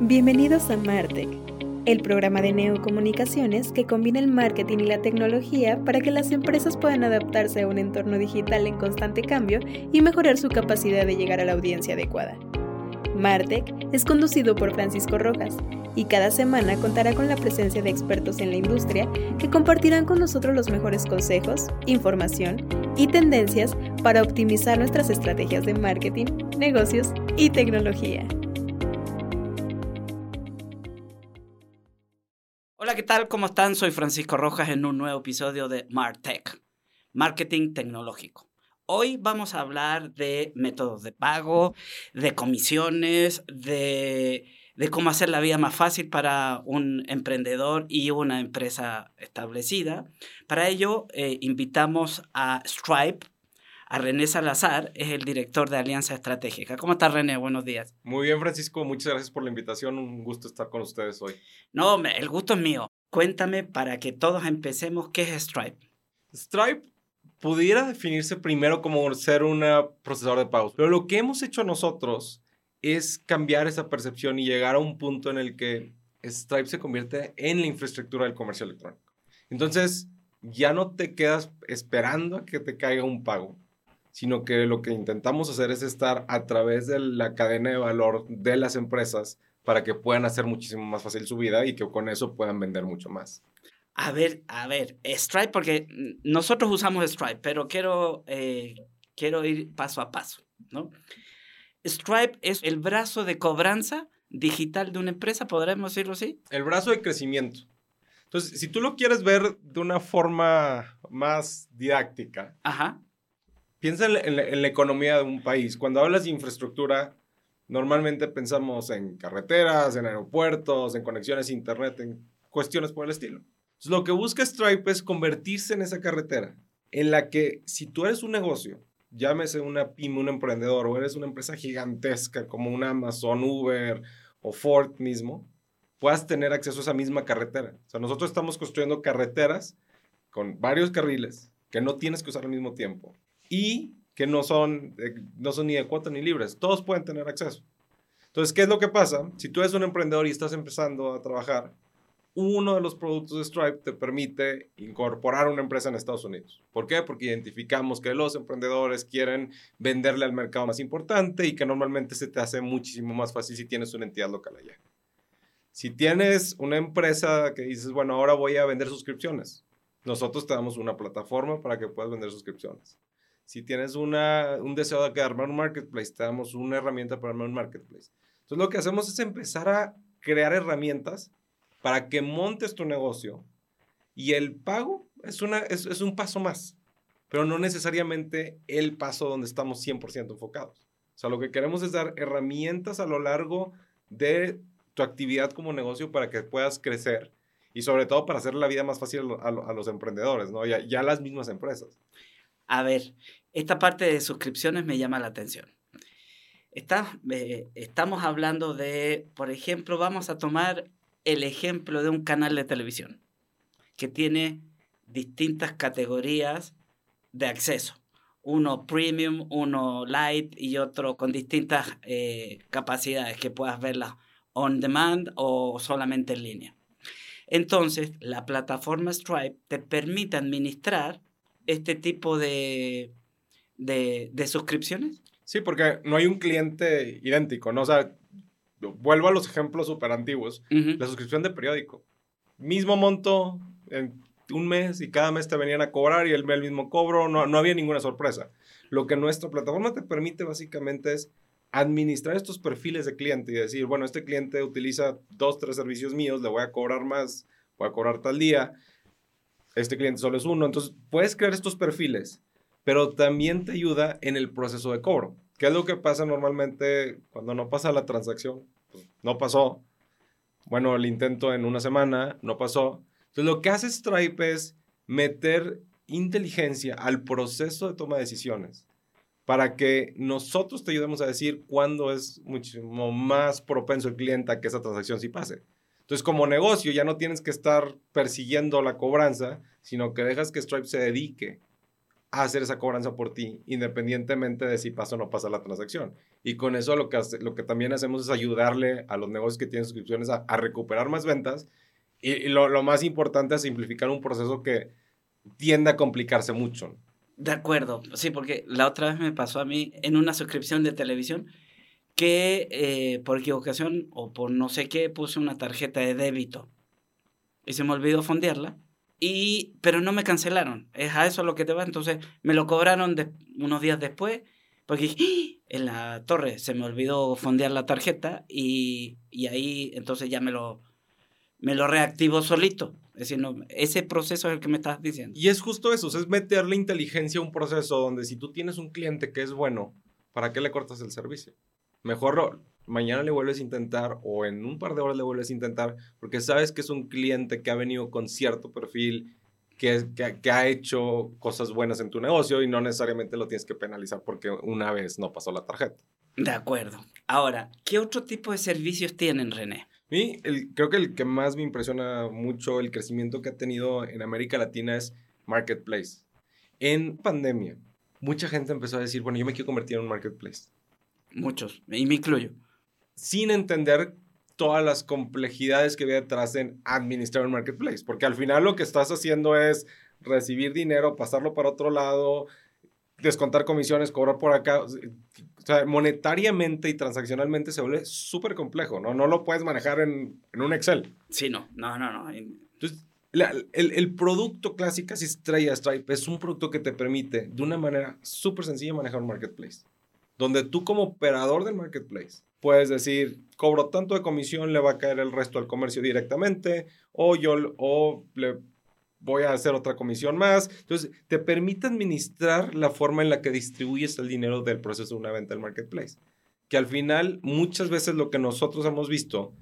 Bienvenidos a Martech, el programa de neocomunicaciones que combina el marketing y la tecnología para que las empresas puedan adaptarse a un entorno digital en constante cambio y mejorar su capacidad de llegar a la audiencia adecuada. Martech es conducido por Francisco Rojas y cada semana contará con la presencia de expertos en la industria que compartirán con nosotros los mejores consejos, información y tendencias para optimizar nuestras estrategias de marketing, negocios y tecnología. ¿Qué tal? ¿Cómo están? Soy Francisco Rojas en un nuevo episodio de Martech, Marketing Tecnológico. Hoy vamos a hablar de métodos de pago, de comisiones, de, cómo hacer la vida más fácil para un emprendedor y una empresa establecida. Para ello, eh, invitamos a Stripe, a René Salazar, es el director de Alianza Estratégica. ¿Cómo estás, René? Buenos días. Muy bien, Francisco. Muchas gracias por la invitación. Un gusto estar con ustedes hoy. No, el gusto es mío. Cuéntame para que todos empecemos, ¿qué es Stripe? Stripe pudiera definirse primero como ser un procesador de pagos, pero lo que hemos hecho nosotros es cambiar esa percepción y llegar a un punto en el que Stripe se convierte en la infraestructura del comercio electrónico. Entonces, ya no te quedas esperando a que te caiga un pago sino que lo que intentamos hacer es estar a través de la cadena de valor de las empresas para que puedan hacer muchísimo más fácil su vida y que con eso puedan vender mucho más. A ver, a ver, Stripe, porque nosotros usamos Stripe, pero quiero, eh, quiero ir paso a paso, ¿no? Stripe es el brazo de cobranza digital de una empresa, ¿podremos decirlo así? El brazo de crecimiento. Entonces, si tú lo quieres ver de una forma más didáctica, Ajá. Piensa en la, economía de un país. Cuando hablas de infraestructura, normalmente pensamos en carreteras, en aeropuertos, en conexiones a internet, en cuestiones por el estilo. lo que busca Stripe es convertirse en esa carretera en la que si tú eres un negocio, llámese una pyme, un emprendedor, o eres una empresa gigantesca como un Amazon, Uber o Ford mismo, puedas tener acceso a esa misma carretera. O sea, nosotros estamos construyendo carreteras con varios carriles que no tienes que usar al mismo tiempo y que no son, no son ni de cuota ni libres. Todos pueden tener acceso. Entonces, ¿qué es lo que pasa? Si tú eres un emprendedor y estás empezando a trabajar, uno de los productos de Stripe te permite incorporar una empresa en Estados Unidos. ¿Por qué? Porque identificamos que los emprendedores quieren venderle al mercado más importante y que normalmente se te hace muchísimo más fácil si tienes una entidad local allá. Si tienes una empresa que dices, bueno, ahora voy a vender suscripciones, nosotros te damos una plataforma para que puedas vender suscripciones. Si tienes una, un deseo de armar un marketplace, te damos una herramienta para armar un marketplace. Entonces, lo que hacemos es empezar a crear herramientas para que montes tu negocio y el pago es, una, es, es un paso más, pero no necesariamente el paso donde estamos 100% enfocados. O sea, lo que queremos es dar herramientas a lo largo de tu actividad como negocio para que puedas crecer y sobre todo para hacer la vida más fácil a, los emprendedores, ¿no? Ya, ya las mismas empresas. A ver, esta parte de suscripciones me llama la atención. Eh, estamos hablando de, por ejemplo, vamos a tomar el ejemplo de un canal de televisión que tiene distintas categorías de acceso. Uno premium, uno light y otro con distintas eh, capacidades que puedas verlas on demand o solamente en línea. Entonces, la plataforma Stripe te permite administrar este tipo de, de, suscripciones? Sí, porque no hay un cliente idéntico, ¿no? O sea, vuelvo a los ejemplos súper antiguos. La suscripción de periódico. Mismo monto en un mes y cada mes te venían a cobrar y el, el mismo cobro, no, no había ninguna sorpresa. Lo que nuestra plataforma te permite básicamente es administrar estos perfiles de cliente y decir, bueno, este cliente utiliza dos, tres servicios míos, le voy a cobrar más, voy a cobrar tal día este cliente solo es uno. Entonces, puedes crear estos perfiles, pero también te ayuda en el proceso de cobro. ¿Qué es lo que pasa normalmente cuando no pasa la transacción? Pues, no pasó. Bueno, el intento en una semana, no pasó. Entonces, lo que hace Stripe es meter inteligencia al proceso de toma de decisiones para que nosotros te ayudemos a decir cuándo es muchísimo más propenso el cliente a que esa transacción sí pase. Entonces, como negocio, ya no tienes que estar persiguiendo la cobranza, sino que dejas que Stripe se dedique a hacer esa cobranza por ti, independientemente de si pasa o no pasa la transacción. Y con eso lo que, lo que también hacemos es ayudarle a los negocios que tienen suscripciones a, recuperar más ventas. Y, lo, lo, más importante es simplificar un proceso que tiende a complicarse mucho. De acuerdo, sí, porque la otra vez me pasó a mí en una suscripción de televisión que eh, por equivocación o por no sé qué puse una tarjeta de débito y se me olvidó fondearla. Y, pero no me cancelaron. Es a eso lo que te va. Entonces me lo cobraron unos días después porque ¡Ah! en la torre se me olvidó fondear la tarjeta y, y ahí entonces ya me lo, me lo reactivo solito. Es decir, ese proceso es el que me estás diciendo. Y es justo eso, es meterle inteligencia a un proceso donde si tú tienes un cliente que es bueno, ¿para qué le cortas el servicio? Mejor mañana le vuelves a intentar o en un par de horas le vuelves a intentar porque sabes que es un cliente que ha venido con cierto perfil, que, que, que, ha hecho cosas buenas en tu negocio y no necesariamente lo tienes que penalizar porque una vez no pasó la tarjeta. De acuerdo. Ahora, ¿qué otro tipo de servicios tienen, René? mí, el, creo que el que más me impresiona mucho el crecimiento que ha tenido en América Latina es Marketplace. En pandemia, mucha gente empezó a decir, bueno, yo me quiero convertir en un Marketplace. Muchos, y me incluyo. Sin entender todas las complejidades que había detrás en administrar un Marketplace, porque al final lo que estás haciendo es recibir dinero, pasarlo para otro lado, descontar comisiones, cobrar por acá. O sea, monetariamente y transaccionalmente se vuelve súper complejo, ¿no? No lo puedes manejar en, en, un Excel. Sí, no, no, no, no. Entonces, el, el, producto clásico si estrella Stripe es un producto que te permite de una manera súper sencilla manejar un marketplace. Donde tú como operador del marketplace puedes decir, cobro tanto de comisión, le va a caer el resto al comercio directamente, o yo o le voy a hacer otra comisión más. Entonces, te permite administrar la forma en la que distribuyes el dinero del proceso de una venta al marketplace. Que al final, muchas veces lo que nosotros hemos visto,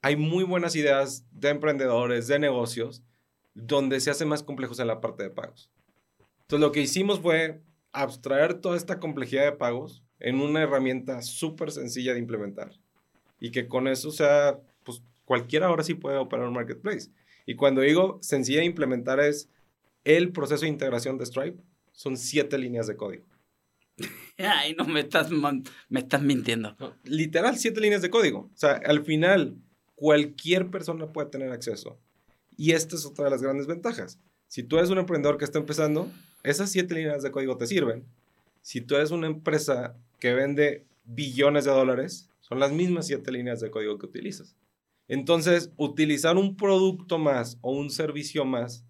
hay muy buenas ideas de emprendedores, de negocios, donde se hace más complejos en la parte de pagos. Entonces, lo que hicimos fue abstraer toda esta complejidad de pagos en una herramienta súper sencilla de implementar. Y que con eso sea, pues cualquiera ahora sí puede operar un marketplace. Y cuando digo sencilla de implementar es el proceso de integración de Stripe, son siete líneas de código. Ay, no me estás, me estás mintiendo. literal, siete líneas de código. O sea, al final, cualquier persona puede tener acceso. Y esta es otra de las grandes ventajas. Si tú eres un emprendedor que está empezando, esas siete líneas de código te sirven. Si tú eres una empresa que vende billones de dólares, son las mismas siete líneas de código que utilizas. Entonces, utilizar un producto más o un servicio más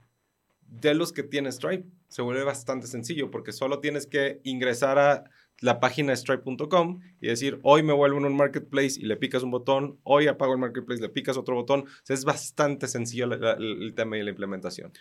de los que tiene Stripe se vuelve bastante sencillo porque solo tienes que ingresar a la página stripe.com y decir, hoy me vuelvo en un marketplace y le picas un botón, hoy apago el marketplace, le picas otro botón. es bastante sencillo el tema de la implementación.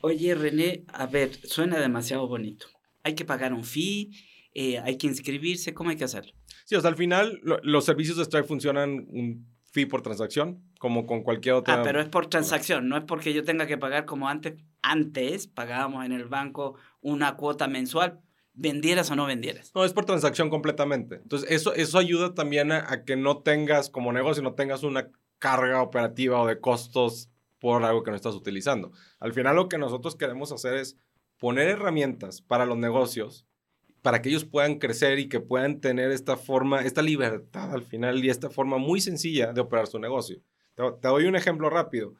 Oye, René, a ver, suena demasiado bonito. Hay que pagar un fee, eh, hay que inscribirse, ¿cómo hay que hacerlo? Sí, o sea, al final los servicios de Stripe funcionan un fee por transacción, como con cualquier otra. Ah, pero es por transacción, no es porque yo tenga que pagar como antes. Antes pagábamos en el banco una cuota mensual, vendieras o no vendieras. No, es por transacción completamente. Entonces, eso, eso ayuda también a, que no tengas, como negocio, no tengas una carga operativa o de costos por algo que no estás utilizando. Al final, lo que nosotros queremos hacer es poner herramientas para los negocios para que ellos puedan crecer y que puedan tener esta forma, esta libertad al final y esta forma muy sencilla de operar su negocio. Te, doy un ejemplo rápido.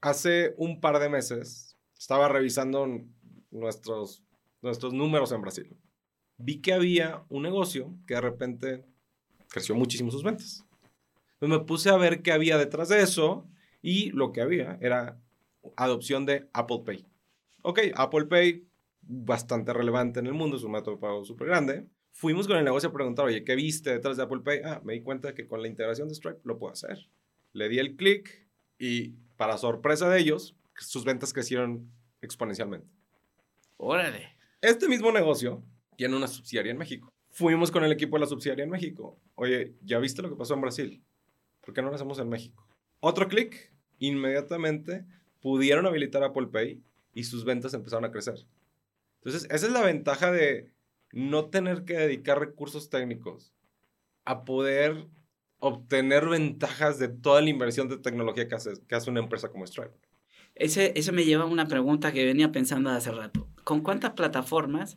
Hace un par de meses estaba revisando nuestros, nuestros números en Brasil. Vi que había un negocio que de repente creció muchísimo sus ventas. Me puse a ver qué había detrás de eso y lo que había era adopción de Apple Pay. Ok, Apple Pay bastante relevante en el mundo, es un método de pago súper grande. Fuimos con el negocio a preguntar, oye, ¿qué viste detrás de Apple Pay? Ah, me di cuenta que con la integración de Stripe lo puedo hacer. Le di el clic y para sorpresa de ellos, sus ventas crecieron exponencialmente. Órale. Este mismo negocio tiene una subsidiaria en México. Fuimos con el equipo de la subsidiaria en México. Oye, ¿ya viste lo que pasó en Brasil? ¿Por qué no lo hacemos en México? Otro clic, inmediatamente pudieron habilitar Apple Pay y sus ventas empezaron a crecer. Entonces, esa es la ventaja de no tener que dedicar recursos técnicos a poder obtener ventajas de toda la inversión de tecnología que hace, que hace una empresa como Stripe. Ese, eso me lleva a una pregunta que venía pensando hace rato. ¿Con cuántas plataformas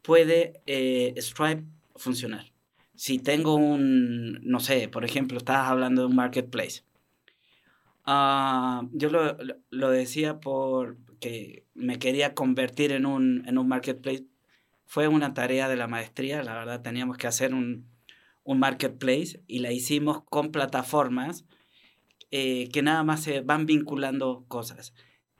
puede eh, Stripe funcionar? Si tengo un, no sé, por ejemplo, estabas hablando de un marketplace. Ah, yo lo, lo decía me quería convertir en un, en un marketplace. Fue una tarea de la maestría, la verdad teníamos que hacer un, un marketplace y la hicimos con plataformas eh, que nada más se van vinculando cosas.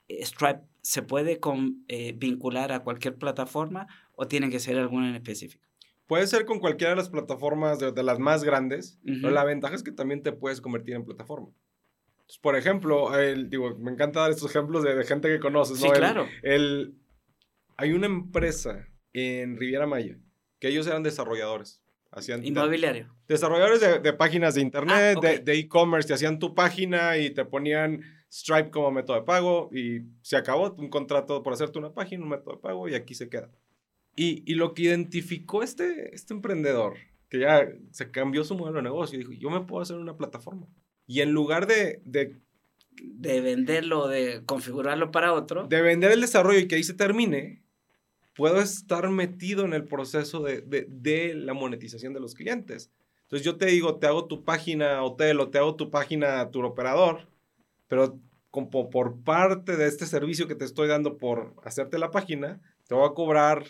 Stripe se puede con, eh, vincular a cualquier plataforma o tiene que ser alguna en específico. Puede ser con cualquiera de las plataformas de, de las más grandes, pero la ventaja es que también te puedes convertir en plataforma. Por ejemplo, el, digo, me encanta dar estos ejemplos de, de gente que conoces. Sí, claro. El, hay una empresa en Riviera Maya que ellos eran desarrolladores. Hacían Inmobiliario. desarrolladores de, de, páginas de internet, ah, de e-commerce, te hacían tu página y te ponían Stripe como método de pago y se acabó un contrato por hacerte una página, un método de pago y aquí se queda. Y, y lo que identificó este, este emprendedor, que ya se cambió su modelo de negocio, dijo, yo me puedo hacer una plataforma. Y en lugar de, de de venderlo, de configurarlo para otro. De vender el desarrollo y que ahí se termine, puedo estar metido en el proceso de, de, de, la monetización de los clientes. Entonces yo te digo, te hago tu página hotel o te hago tu página tour operador, pero como por parte de este servicio que te estoy dando por hacerte la página, te voy a cobrar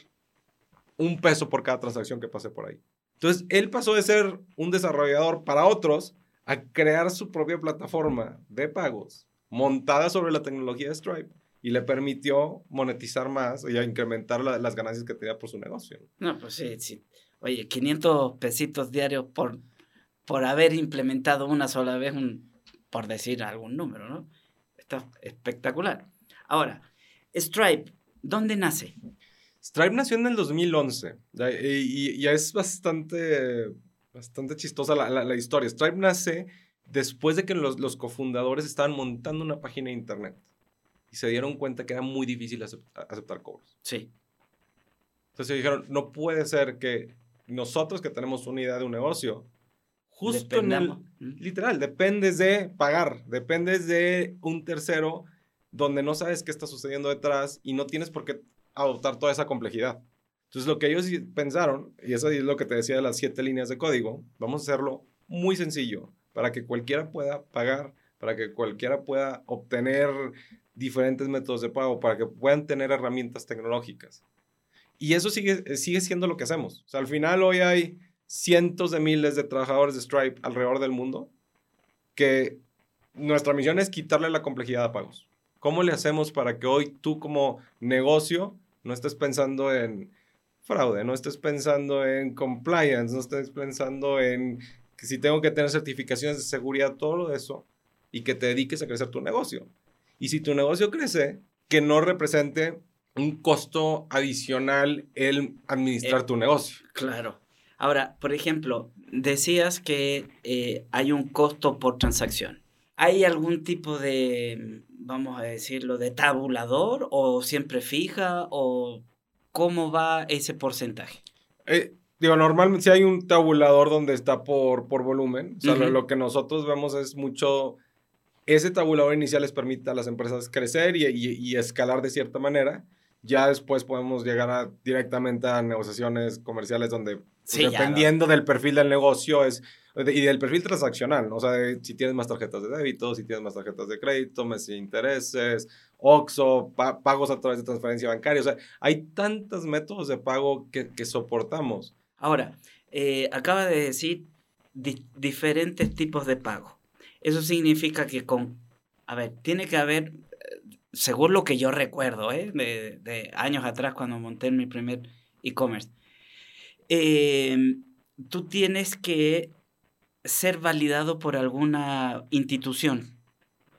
un peso por cada transacción que pase por ahí. Entonces él pasó de ser un desarrollador para otros a crear su propia plataforma de pagos montada sobre la tecnología de Stripe y le permitió monetizar más y a incrementar la, las ganancias que tenía por su negocio. No, pues sí, sí. Oye, 500 pesitos diarios por, por haber implementado una sola vez, un, por decir algún número, ¿no? Está espectacular. Ahora, Stripe, ¿dónde nace? Stripe nació en el 2011 y, ya es bastante, bastante chistosa la, la, la, historia. Stripe nace después de que los, los cofundadores estaban montando una página de internet y se dieron cuenta que era muy difícil aceptar, aceptar cobros. Sí. Entonces dijeron, no puede ser que nosotros que tenemos una idea de un negocio, justo en el, literal, dependes de pagar, dependes de un tercero donde no sabes qué está sucediendo detrás y no tienes por qué adoptar toda esa complejidad. Entonces lo que ellos pensaron, y eso es lo que te decía de las siete líneas de código, vamos a hacerlo muy sencillo para que cualquiera pueda pagar, para que cualquiera pueda obtener diferentes métodos de pago para que puedan tener herramientas tecnológicas. Y eso sigue, sigue siendo lo que hacemos. O sea, al final hoy hay cientos de miles de trabajadores de Stripe alrededor del mundo que nuestra misión es quitarle la complejidad a pagos. ¿Cómo le hacemos para que hoy tú como negocio no estés pensando en fraude, no estés pensando en compliance, no estés pensando en que si tengo que tener certificaciones de seguridad, todo lo de eso, y que te dediques a crecer tu negocio? Y si tu negocio crece, que no represente un costo adicional el administrar eh, tu negocio. Claro. Ahora, por ejemplo, decías que eh, hay un costo por transacción. ¿Hay algún tipo de, vamos a decirlo, de tabulador o siempre fija o cómo va ese porcentaje? Eh, digo, normalmente si hay un tabulador donde está por, por volumen. O sea, uh -huh. lo, lo, que nosotros vemos es mucho ese tabulador inicial les permite a las empresas crecer y, y, y, escalar de cierta manera. Ya después podemos llegar a, directamente a negociaciones comerciales donde, sí, pues, dependiendo del perfil del negocio es, y del perfil transaccional, o sea, si tienes más tarjetas de débito, si tienes más tarjetas de crédito, meses de intereses, OXO, pa pagos a través de transferencia bancaria, o sea, hay tantos métodos de pago que, que soportamos. Ahora, eh, acaba de decir di diferentes tipos de pago. Eso significa que con, a ver, tiene que haber, según lo que yo recuerdo, ¿eh? de, de años atrás cuando monté mi primer e-commerce, eh, tú tienes que ser validado por alguna institución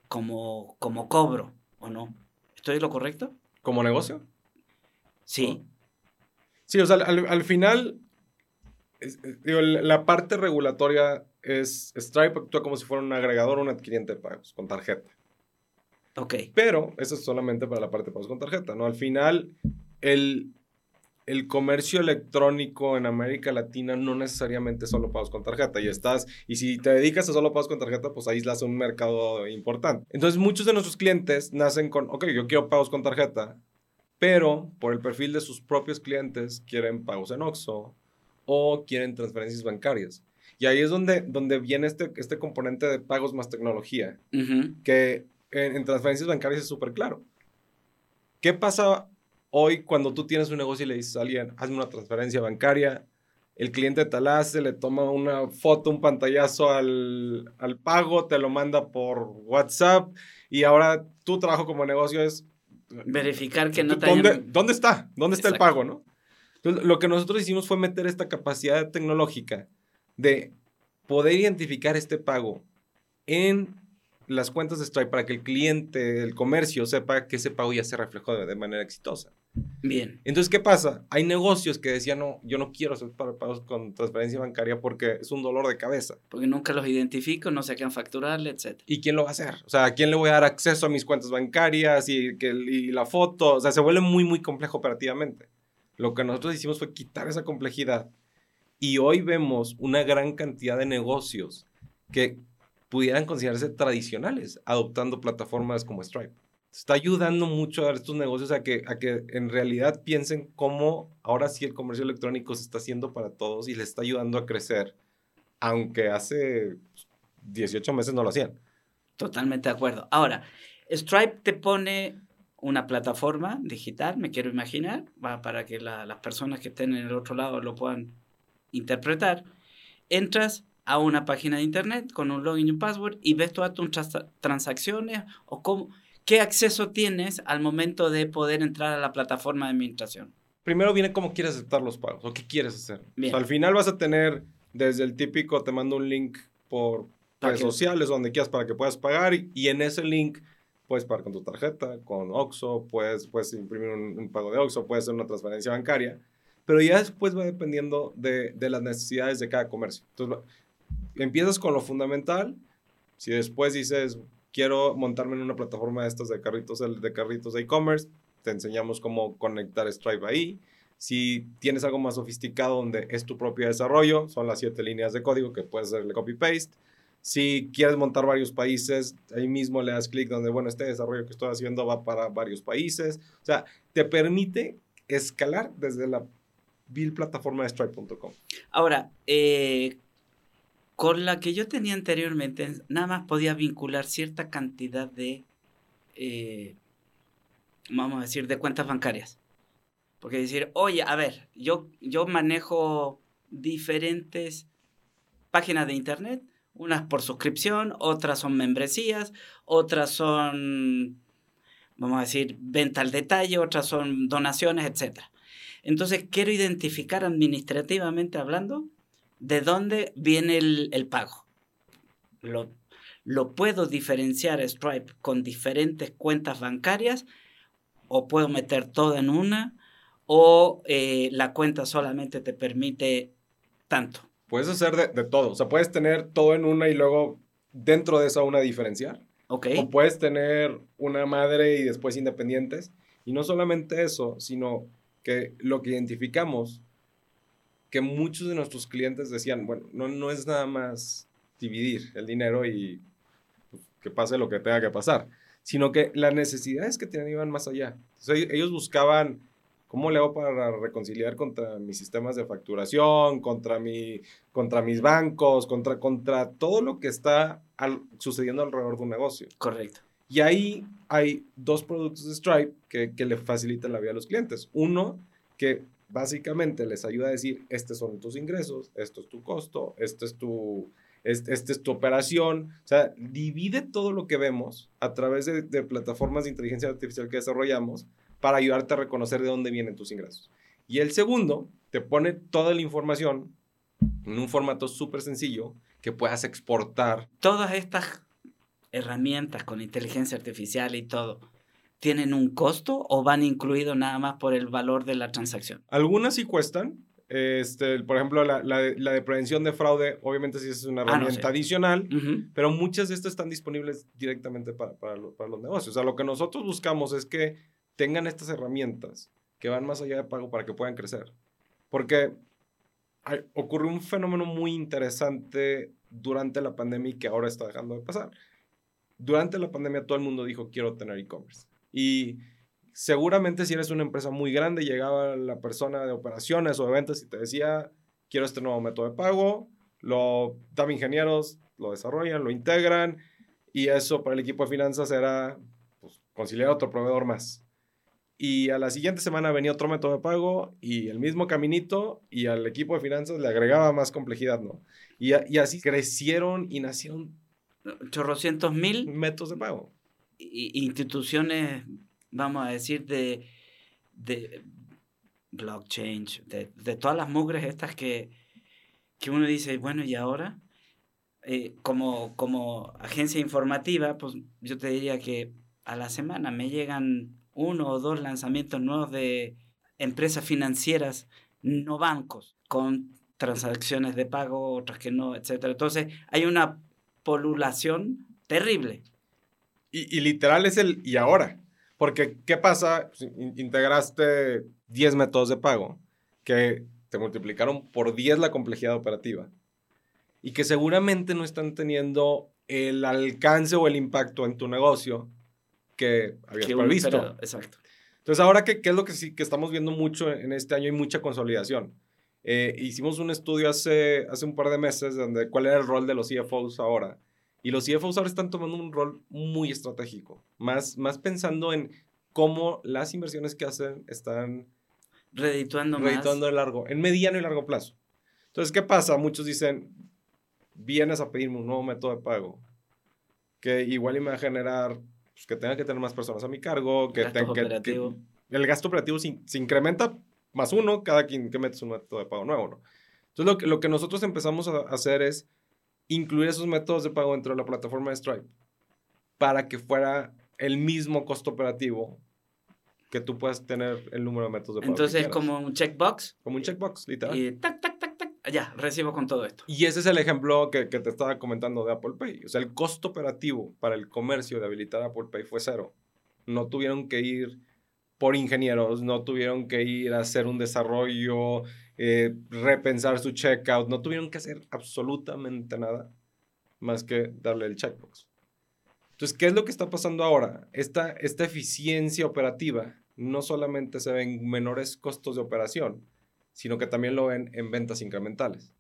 como, como cobro, ¿O no? ¿Estoy lo correcto? ¿Como negocio? Sí. Sí, o sea, al, al final, es- digo, la la parte regulatoria es Stripe actúa como si fuera un agregador o un adquiriente de pagos con tarjeta. Ok. Pero eso es solamente para la parte de pagos con tarjeta, ¿no? Al final, el, el comercio electrónico en América Latina no necesariamente es solo pagos con tarjeta. Y estás, y si te dedicas a solo pagos con tarjeta, pues aíslas un mercado importante. Entonces, muchos de nuestros clientes nacen con, ok, yo quiero pagos con tarjeta, pero por el perfil de sus propios clientes quieren pagos en OXXO o quieren transferencias bancarias. Y ahí es donde, donde viene este, este componente de pagos más tecnología que en, en transferencias bancarias es súper claro. ¿Qué pasa hoy cuando tú tienes un negocio y le dices a alguien, hazme una transferencia bancaria? El cliente te la hace, le toma una foto, un pantallazo al, al pago, te lo manda por WhatsApp y ahora tu trabajo como negocio es... Verificar que no te ¿Dónde, hayan- ¿Dónde está? ¿Dónde está el pago, no? Entonces, lo que nosotros hicimos fue meter esta capacidad tecnológica de poder identificar este pago en las cuentas de Stripe para que el cliente, el comercio, sepa que ese pago ya se reflejó de, de manera exitosa. Bien. Entonces, ¿qué pasa? Hay negocios que decían, no, yo no quiero hacer pagos con transferencia bancaria porque es un dolor de cabeza. Porque nunca los identifico, no sé a quién facturarle, etc. ¿Y quién lo va a hacer? O sea, ¿a quién le voy a dar acceso a mis cuentas bancarias y, que, y la foto? O sea, se vuelve muy, muy complejo operativamente. Lo que nosotros hicimos fue quitar esa complejidad. Y hoy vemos una gran cantidad de negocios que pudieran considerarse tradicionales adoptando plataformas como Stripe. Está ayudando mucho a estos negocios a que, a que en realidad piensen cómo ahora sí el comercio electrónico se está haciendo para todos y les está ayudando a crecer, aunque hace 18 meses no lo hacían. Totalmente de acuerdo. Ahora, Stripe te pone una plataforma digital, me quiero imaginar, para que la- las personas que estén en el otro lado lo puedan interpretar. Entras a una página de internet con un login y un password y ves todas tus trans- transacciones o cómo, qué acceso tienes al momento de poder entrar a la plataforma de administración. Primero viene cómo quieres aceptar los pagos o qué quieres hacer. O Bien. sea, al final vas a tener desde el típico, te mando un link por redes sociales, donde quieras para que puedas pagar y, en ese link puedes pagar con tu tarjeta, con OXXO, puedes, puedes imprimir un, un pago de OXXO, puedes hacer una transferencia bancaria, pero ya después va dependiendo de, de las necesidades de cada comercio. Entonces, empiezas con lo fundamental, si después dices, quiero montarme en una plataforma de estas de carritos de carritos e-commerce, te enseñamos cómo conectar Stripe ahí. Si tienes algo más sofisticado donde es tu propio desarrollo, son las siete líneas de código que puedes hacerle copy-paste. Si quieres montar varios países, ahí mismo le das clic donde, bueno, este desarrollo que estoy haciendo va para varios países. O sea, te permite escalar desde la vil plataforma de Stripe.com. Ahora, eh, con la que yo tenía anteriormente, nada más podía vincular cierta cantidad de, eh, vamos a decir, de cuentas bancarias. Porque decir, oye, a ver, yo, yo manejo diferentes páginas de internet, unas por suscripción, otras son membresías, otras son, vamos a decir, venta al detalle, otras son donaciones, etcétera. Entonces quiero identificar administrativamente hablando de dónde viene el, el pago. Lo, lo puedo diferenciar Stripe con diferentes cuentas bancarias o puedo meter todo en una o eh, la cuenta solamente te permite tanto. Puedes hacer de, de todo. O sea, puedes tener todo en una y luego dentro de esa una diferenciar. ¿Ok? O puedes tener una madre y después independientes. Y no solamente eso, sino que lo que identificamos, que muchos de nuestros clientes decían, bueno, no, no es nada más dividir el dinero y pues, que pase lo que tenga que pasar, sino que las necesidades que tenían iban más allá. Entonces, ellos buscaban, ¿cómo le hago para reconciliar contra mis sistemas de facturación, contra, mi, contra mis bancos, contra, contra todo lo que está al- sucediendo alrededor de un negocio? Correcto. Y ahí hay dos productos de Stripe que, que le facilitan la vida a los clientes. Uno, que básicamente les ayuda a decir, estos son tus ingresos, esto es tu costo, esto es tu, es- esta es tu operación. O sea, divide todo lo que vemos a través de, de plataformas de inteligencia artificial que desarrollamos para ayudarte a reconocer de dónde vienen tus ingresos. Y el segundo, te pone toda la información en un formato súper sencillo que puedas exportar Todas estas herramientas con inteligencia artificial y todo, tienen un costo o van incluidos nada más por el valor de la transacción? Algunas sí cuestan. Este, por ejemplo, la, la, la de prevención de fraude, obviamente sí es una Ah, no, herramienta sí. adicional, Ujú. pero muchas de estas están disponibles directamente para, para, lo- para los negocios. O sea, lo que nosotros buscamos es que tengan estas herramientas que van más allá de pago para que puedan crecer. Porque hay- ocurrió un fenómeno muy interesante durante la pandemia y que ahora está dejando de pasar. Durante la pandemia todo el mundo dijo quiero tener e-commerce. Y seguramente si eres una empresa muy grande, llegaba la persona de operaciones o de ventas y te decía quiero este nuevo método de pago, lo dame ingenieros, lo desarrollan, lo integran y eso para el equipo de finanzas era pues, conciliar otro proveedor más. Y a la siguiente semana venía otro método de pago y el mismo caminito y al equipo de finanzas le agregaba más complejidad, ¿no? Y, a- y así crecieron y nacieron Chorrocientos mil métodos de pago. Instituciones, vamos a decir, de, de blockchain, de, de todas las mugres estas que, que uno dice, bueno, ¿y ahora? Eh, como, como agencia informativa, pues yo te diría que a la semana me llegan uno o dos lanzamientos nuevos de empresas financieras, no bancos, con transacciones de pago, otras que no, etcétera. Entonces, hay una polulación terrible. Y, y literal es el y ahora. Porque, ¿qué pasa? Integraste 10 métodos de pago que te multiplicaron por 10 la complejidad operativa y que seguramente no están teniendo el alcance o el impacto en tu negocio que habías previsto. Exacto. Entonces, ahora, ¿qué, qué es lo que sí que estamos viendo mucho en este año? Hay mucha consolidación. Eh, hicimos un estudio hace, hace un par de meses donde cuál era el rol de los CFOs ahora. Y los CFOs ahora están tomando un rol muy estratégico, más, más pensando en cómo las inversiones que hacen están Redituando más. redituando de largo, en mediano y largo plazo. Entonces, ¿qué pasa? Muchos dicen, vienes a pedirme un nuevo método de pago, que igual y me va a generar pues, que tenga que tener más personas a mi cargo, que, Gastos tenga que- que, el gasto operativo se, se incrementa más uno cada quien que metes un método de pago nuevo, ¿no? Entonces, lo que, lo que nosotros empezamos a hacer es incluir esos métodos de pago dentro de la plataforma de Stripe para que fuera el mismo costo operativo que tú puedas tener el número de métodos de pago. Entonces es como un checkbox Como un checkbox, literal. y tac, tac, tac, tac. Ya, recibo con todo esto. Y ese es el ejemplo que, que te estaba comentando de Apple Pay. O sea, el costo operativo para el comercio de habilitar Apple Pay fue cero. No tuvieron que ir por ingenieros, no tuvieron que ir a hacer un desarrollo, eh, repensar su checkout, no tuvieron que hacer absolutamente nada más que darle el checkbox. Entonces, ¿qué es lo que está pasando ahora? Esta, esta eficiencia operativa no solamente se ve en menores costos de operación, sino que también lo ven en ventas incrementales.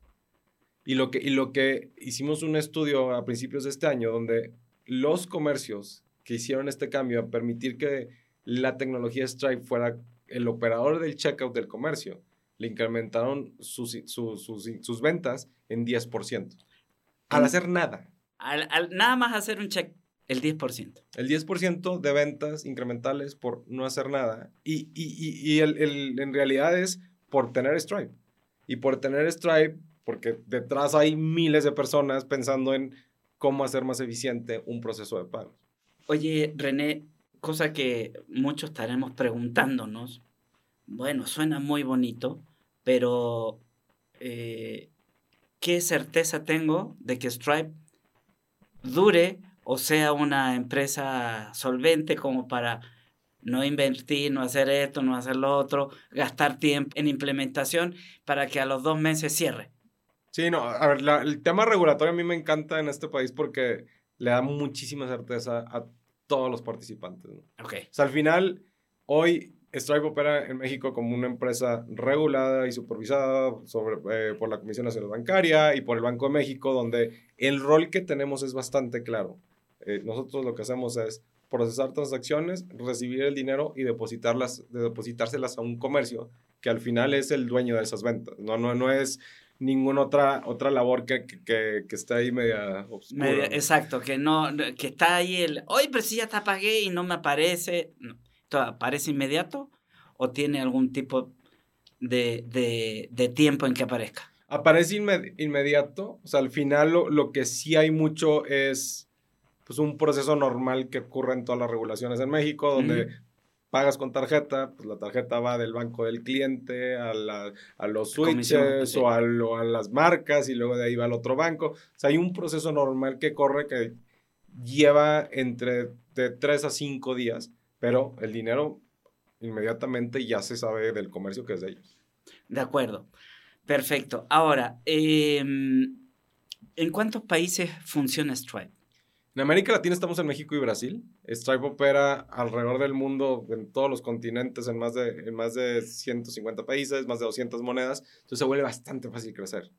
Y lo que, y lo que hicimos un estudio a principios de este año donde los comercios que hicieron este cambio a permitir que la tecnología Stripe fuera el operador del checkout del comercio, le incrementaron sus, sus, sus, sus ventas en 10%. Al hacer nada. Al, al nada más hacer un check, el 10%. El 10% de ventas incrementales por no hacer nada. Y, y, y, y el, el- en realidad es por tener Stripe. Y por tener Stripe, porque detrás hay miles de personas pensando en cómo hacer más eficiente un proceso de pago. Oye, René, cosa que muchos estaremos preguntándonos. Bueno, suena muy bonito, pero eh, ¿qué certeza tengo de que Stripe dure o sea una empresa solvente como para no invertir, no hacer esto, no hacer lo otro, gastar tiempo en implementación para que a los dos meses cierre? Sí, no, a ver, la- el tema regulatorio a mí me encanta en este país porque le da muchísima certeza a todos los participantes. ¿no? Ok. O sea, al final, hoy Stripe opera en México como una empresa regulada y supervisada sobre, eh, por la Comisión Nacional Bancaria y por el Banco de México, donde el rol que tenemos es bastante claro. Eh, nosotros lo que hacemos es procesar transacciones, recibir el dinero y depositarlas, de depositárselas a un comercio que al final es el dueño de esas ventas. No, no, no es ninguna otra, otra labor que, que, que, está ahí media oscura. Exacto, que no, que está ahí el, oye, pero si ya te pagué y no me aparece. No. ¿Aparece inmediato o tiene algún tipo de, de, de tiempo en que aparezca? Aparece inme- inmediato, o sea, al final lo, lo que sí hay mucho es pues un proceso normal que ocurre en todas las regulaciones en México, donde pagas con tarjeta, pues la tarjeta va del banco del cliente a, a los switches o, a, a, las marcas y luego de ahí va al otro banco. O sea, hay un proceso normal que corre que lleva entre de 3 a 5 días, pero el dinero inmediatamente ya se sabe del comercio que es de ellos. De acuerdo. Perfecto. Ahora, em, ¿en cuántos países funciona Stripe? En América Latina estamos en México y Brasil. Stripe opera alrededor del mundo, en todos los continentes, en más de, en más de 150 países, más de 200 monedas. Entonces se vuelve bastante fácil crecer.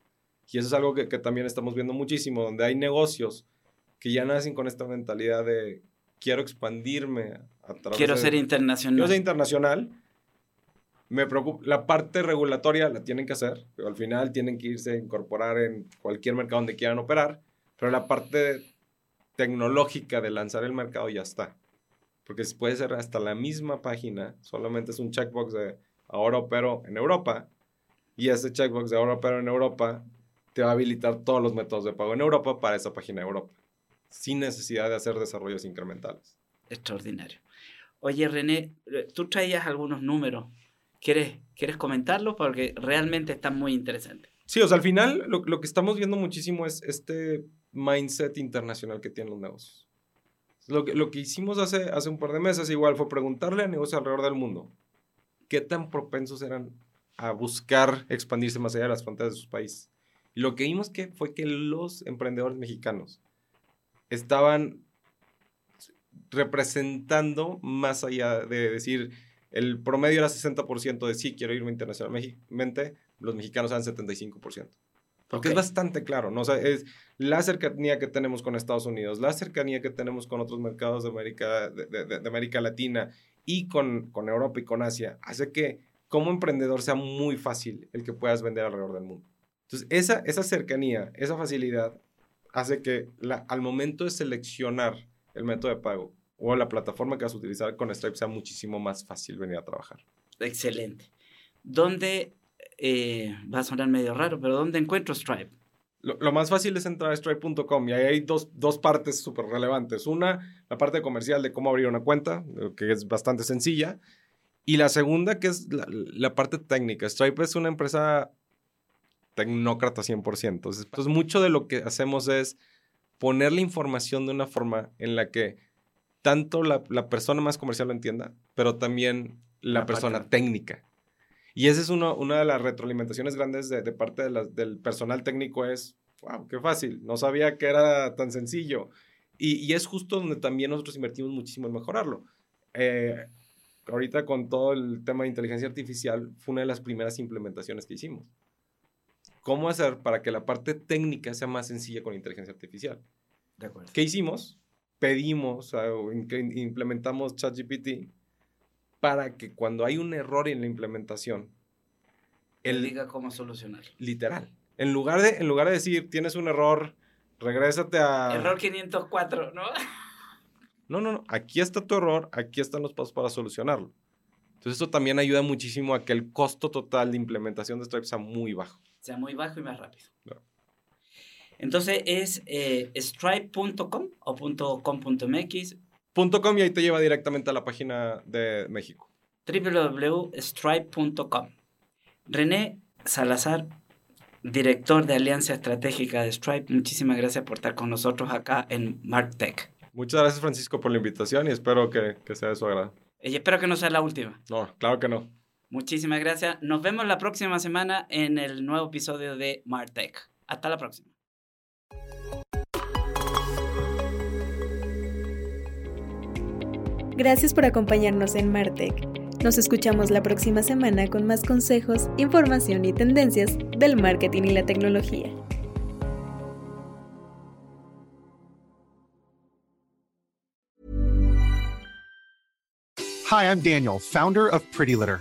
Y eso es algo que, que también estamos viendo muchísimo, donde hay negocios que ya nacen con esta mentalidad de quiero expandirme a través Quiero ser internacional. Quiero ser internacional. Me preocupa, la parte regulatoria la tienen que hacer, pero al final tienen que irse a incorporar en cualquier mercado donde quieran operar, pero la parte tecnológica de lanzar el mercado ya está. Porque puede ser hasta la misma página, solamente es un checkbox de ahora opero en Europa, y ese checkbox de ahora opero en Europa te va a habilitar todos los métodos de pago en Europa para esa página de Europa, sin necesidad de hacer desarrollos incrementales. Extraordinario. Oye, René, eh, tú traías algunos números. ¿Quieres, ¿Quieres comentarlos? Porque realmente están muy interesantes. Sí, o sea, al final lo, lo que estamos viendo muchísimo es este mindset internacional que tienen los negocios. Lo que, lo que hicimos hace, hace un par de meses igual fue preguntarle a negocios alrededor del mundo qué tan propensos eran a buscar expandirse más allá de las fronteras de sus países. Y lo que vimos que fue que los emprendedores mexicanos estaban representando más allá de decir, el promedio era 60% de sí, quiero irme internacionalmente, los mexicanos eran 75%. Porque es bastante claro, ¿no? O sea, es la cercanía que tenemos con Estados Unidos, la cercanía que tenemos con otros mercados de América, de, América Latina y con, con Europa y con Asia, hace que como emprendedor sea muy fácil el que puedas vender alrededor del mundo. Entonces, esa, esa cercanía, esa facilidad hace que la, al momento de seleccionar el método de pago o la plataforma que vas a utilizar con Stripe sea muchísimo más fácil venir a trabajar. Excelente. ¿Dónde eh, va a sonar medio raro, pero ¿dónde encuentro Stripe? Lo, más fácil es entrar a stripe.com y ahí hay dos, dos partes súper relevantes. Una, la parte comercial de cómo abrir una cuenta, eh, que es bastante sencilla. Y la segunda, que es la, la parte técnica. Stripe es una empresa tecnócrata 100%. Entonces, pues mucho de lo que hacemos es poner la información de una forma en la que tanto la, la persona más comercial lo entienda, pero también la, persona técnica. Y esa es una de las retroalimentaciones grandes de, parte del personal técnico es, wow, qué fácil, no sabía que era tan sencillo. Y, es justo donde también nosotros invertimos muchísimo en mejorarlo. Eh, ahorita con todo el tema de inteligencia artificial fue una de las primeras implementaciones que hicimos. ¿Cómo hacer para que la parte técnica sea más sencilla con inteligencia artificial? De acuerdo. ¿Qué hicimos? Pedimos, o implementamos ChatGPT para que cuando hay un error en la implementación, él diga cómo solucionarlo. Literal. En lugar, de, en lugar de decir, tienes un error, regrésate a... Error 504, ¿no? No, no, no. Aquí está tu error, aquí están los pasos para solucionarlo. Entonces, esto también ayuda muchísimo a que el costo total de implementación de Stripe sea muy bajo. Sea muy bajo y más rápido. Entonces, ¿es eh, stripe.com o .com.mx? .com y ahí te lleva directamente a la página de México. www.stripe.com. René Salazar, director de Alianza Estratégica de Stripe, muchísimas gracias por estar con nosotros acá en MarkTech. Muchas gracias, Francisco, por la invitación y espero que, que sea de su agrado. Y espero que no sea la última. No, claro que no. Muchísimas gracias. Nos vemos la próxima semana en el nuevo episodio de MarTech. Hasta la próxima. Gracias por acompañarnos en Martech. Nos escuchamos la próxima semana con más consejos, información y tendencias del marketing y la tecnología. Hi, I'm Daniel, founder of Pretty Litter.